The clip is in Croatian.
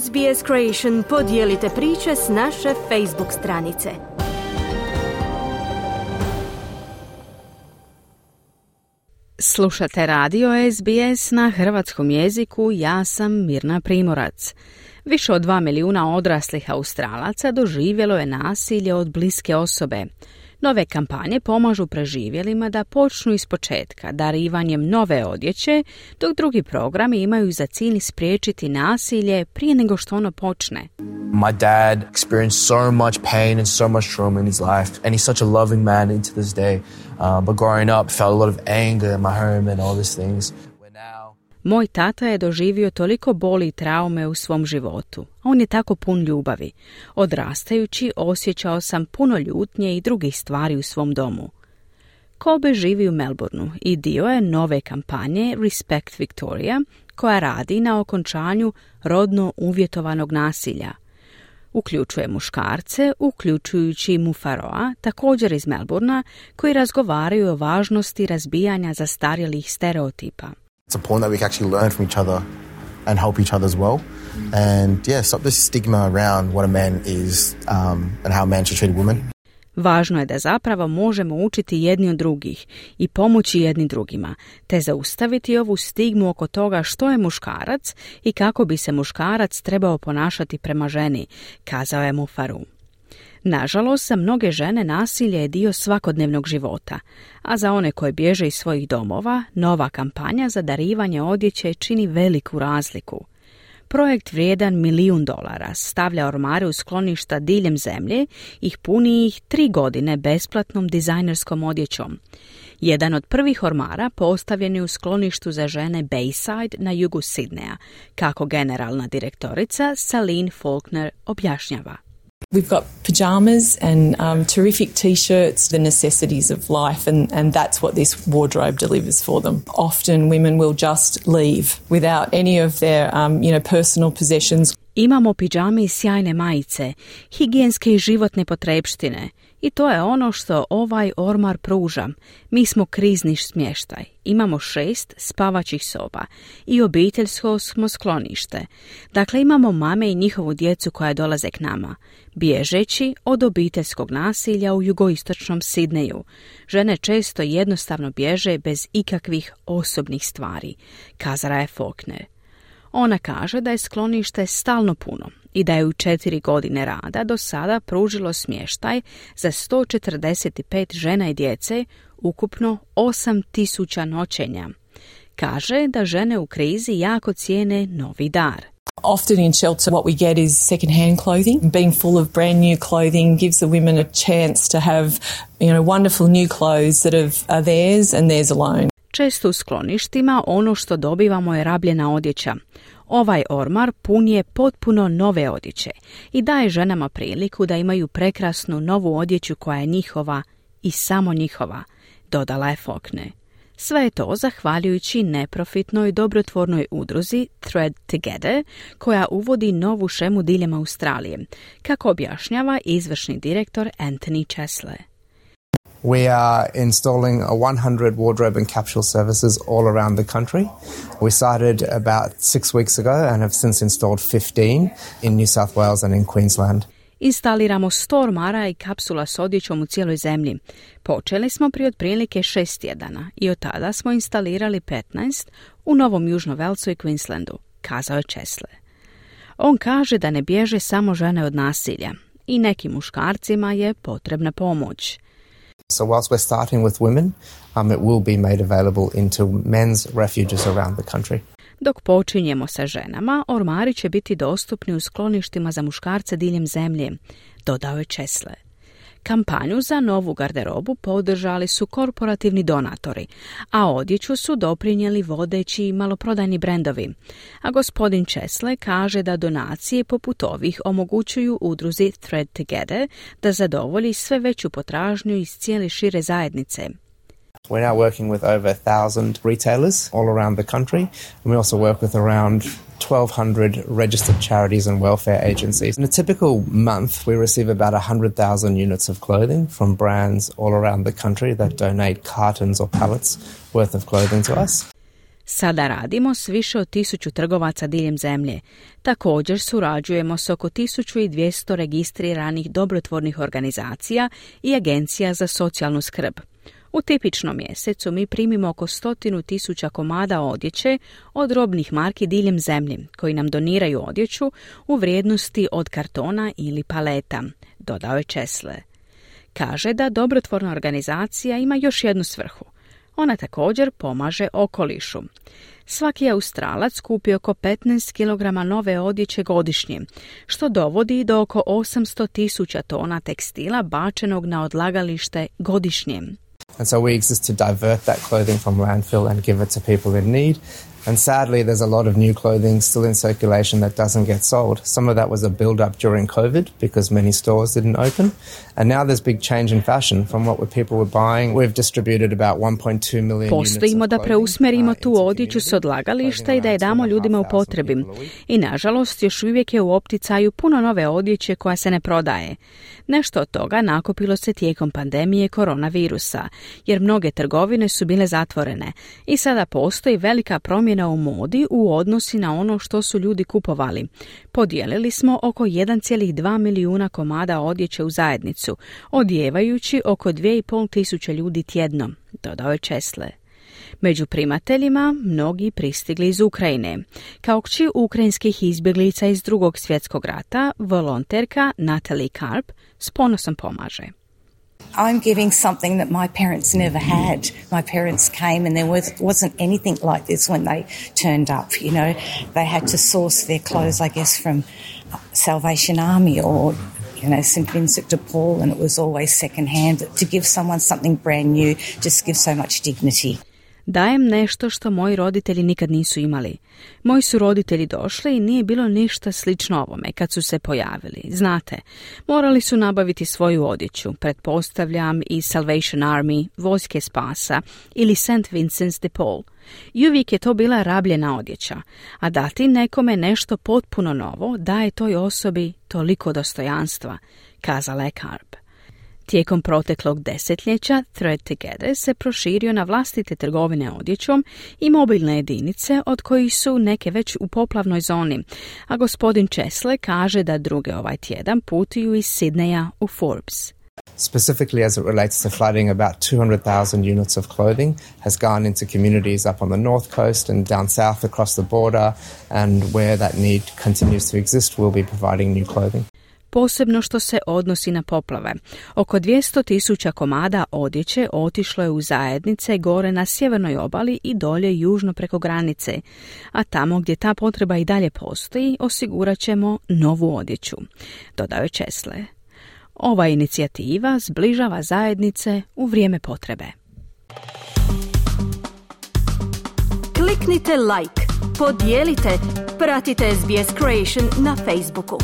SBS Creation podijelite priče s naše Facebook stranice. Slušate radio SBS na hrvatskom jeziku, ja sam Mirna Primorac. Više od dva milijuna odraslih Australaca doživjelo je nasilje od bliske osobe. Nove kampanje pomažu preživjelima da počnu iz početka darivanjem nove odjeće, dok drugi programi imaju za cilj spriječiti nasilje prije nego što ono počne. My dad experienced so much pain and so much trauma in his life, and he's such a loving man into this day. Uh, but growing up, felt a lot of anger in my home and all these things. Moj tata je doživio toliko boli i traume u svom životu. On je tako pun ljubavi. Odrastajući osjećao sam puno ljutnje i drugih stvari u svom domu. Kobe živi u Melbourneu i dio je nove kampanje Respect Victoria koja radi na okončanju rodno uvjetovanog nasilja. Uključuje muškarce, uključujući Mufaroa, također iz Melbournea, koji razgovaraju o važnosti razbijanja zastarjelih stereotipa. It's important that we actually learn from each other and help each other as well. And yeah, stop the stigma around what a man is um, and how a man should treat a woman. Važno je da zapravo možemo učiti jedni od drugih i pomoći jedni drugima, te zaustaviti ovu stigmu oko toga što je muškarac i kako bi se muškarac trebao ponašati prema ženi, kazao je Mufaru. Nažalost, za mnoge žene nasilje je dio svakodnevnog života, a za one koje bježe iz svojih domova, nova kampanja za darivanje odjeće čini veliku razliku. Projekt vrijedan milijun dolara stavlja ormare u skloništa diljem zemlje, ih puni ih tri godine besplatnom dizajnerskom odjećom. Jedan od prvih ormara postavljen je u skloništu za žene Bayside na jugu Sidneja, kako generalna direktorica Saline Faulkner objašnjava. We've got pajamas and um, terrific t shirts, the necessities of life, and, and that's what this wardrobe delivers for them. Often women will just leave without any of their um, you know, personal possessions. Imamo pidžame i sjajne majice, higijenske i životne potrepštine i to je ono što ovaj ormar pruža. Mi smo krizni smještaj, imamo šest spavaćih soba i obiteljsko smo sklonište. Dakle, imamo mame i njihovu djecu koja dolaze k nama, bježeći od obiteljskog nasilja u jugoistočnom Sidneju. Žene često jednostavno bježe bez ikakvih osobnih stvari, kazara je Faulkner. Ona kaže da je sklonište stalno puno i da je u četiri godine rada do sada pružilo smještaj za 145 žena i djece, ukupno 8000 noćenja. Kaže da žene u krizi jako cijene novi dar. Often in shelter, what we get is second-hand clothing. Being full of brand new clothing gives the women a chance to have, you know, wonderful new clothes that are theirs and theirs alone. Često u skloništima ono što dobivamo je rabljena odjeća. Ovaj ormar pun je potpuno nove odjeće i daje ženama priliku da imaju prekrasnu novu odjeću koja je njihova i samo njihova, dodala je Fokne. Sve je to zahvaljujući neprofitnoj dobrotvornoj udruzi Thread Together, koja uvodi novu šemu diljem Australije, kako objašnjava izvršni direktor Anthony Chesler. We are installing a 100 wardrobe and capsule services all around the country. We started about six weeks ago and have since installed 15 in New South Wales and in Queensland. Instaliramo 100 ormara i kapsula s odjećom u cijeloj zemlji. Počeli smo prije otprilike šest tjedana i od tada smo instalirali 15 u Novom Južnom Velsu i Queenslandu, kazao je Česle. On kaže da ne bježe samo žene od nasilja i nekim muškarcima je potrebna pomoć. So whilst we're starting with women, um, it will be made available into men's refuges around the country. Dok počinjemo sa ženama, ormari će biti dostupni u skloništima za muškarce diljem zemlje, dodao je Česle. Kampanju za novu garderobu podržali su korporativni donatori, a odjeću su doprinijeli vodeći maloprodajni brendovi. A gospodin Česle kaže da donacije poput ovih omogućuju udruzi Thread Together da zadovolji sve veću potražnju iz cijele šire zajednice. We're now working with over a thousand retailers all around the country, and we also work with around 1,200 registered charities and welfare agencies. In a typical month, we receive about 100,000 units of clothing from brands all around the country that donate cartons or pallets worth of clothing to us. Sada radimo s više od tisuću trgovaca diljem zemlje. Također surađujemo s oko 1200 registriranih dobrotvornih organizacija i agencija za socijalnu skrb. U tipičnom mjesecu mi primimo oko stotinu tisuća komada odjeće od robnih marki diljem zemlje koji nam doniraju odjeću u vrijednosti od kartona ili paleta, dodao je Česle. Kaže da dobrotvorna organizacija ima još jednu svrhu. Ona također pomaže okolišu. Svaki Australac kupi oko 15 kg nove odjeće godišnje, što dovodi do oko 800 tisuća tona tekstila bačenog na odlagalište godišnje. And so we exist to divert that clothing from landfill and give it to people in need. And sadly, there's a lot of new clothing still in circulation that doesn't get sold. Some of that was a build up during COVID because many stores didn't open. And now there's big change in fashion from what people were buying. We've distributed about 1.2 million Postojimo da preusmerimo tu odjeću s odlagališta i da je damo ljudima u potrebi. I nažalost, još uvijek je u opticaju puno nove odjeće koja se ne prodaje. Nešto od toga nakopilo se tijekom pandemije koronavirusa, jer mnoge trgovine su bile zatvorene i sada postoji velika promjena u modi u odnosi na ono što su ljudi kupovali. Podijelili smo oko 1,2 milijuna komada odjeće u zajednicu, odjevajući oko 2,5 tisuće ljudi tjedno, dodao je Česle. Među primateljima mnogi pristigli iz Ukrajine. Kao kći ukrajinskih izbjeglica iz drugog svjetskog rata, volonterka Natalie Karp s ponosom pomaže. I'm giving something that my parents never had. My parents came and there was, wasn't anything like this when they turned up. You know, they had to source their clothes, I guess, from Salvation Army or you know, St. Vincent de Paul, and it was always secondhand. hand. To give someone something brand new just gives so much dignity. Dajem nešto što moji roditelji nikad nisu imali. Moji su roditelji došli i nije bilo ništa slično ovome kad su se pojavili. Znate, morali su nabaviti svoju odjeću, pretpostavljam i Salvation Army, Vojske spasa ili St. Vincent's de Paul. I uvijek je to bila rabljena odjeća, a dati nekome nešto potpuno novo daje toj osobi toliko dostojanstva, kazala je Karp. Tijekom proteklog desetljeća Thread Together se proširio na vlastite trgovine odjećom i mobilne jedinice od kojih su neke već u poplavnoj zoni, a gospodin Česle kaže da druge ovaj tjedan putuju iz Sidneja u Forbes. Specifically, as it relates to flooding, about 200,000 units of clothing has gone into communities up on the north coast and down south across the border. And where that need continues to exist, we'll be providing new clothing posebno što se odnosi na poplave. Oko 200 tisuća komada odjeće otišlo je u zajednice gore na sjevernoj obali i dolje južno preko granice, a tamo gdje ta potreba i dalje postoji osigurat ćemo novu odjeću, dodao Česle. Ova inicijativa zbližava zajednice u vrijeme potrebe. Kliknite like, podijelite, pratite SBS Creation na Facebooku.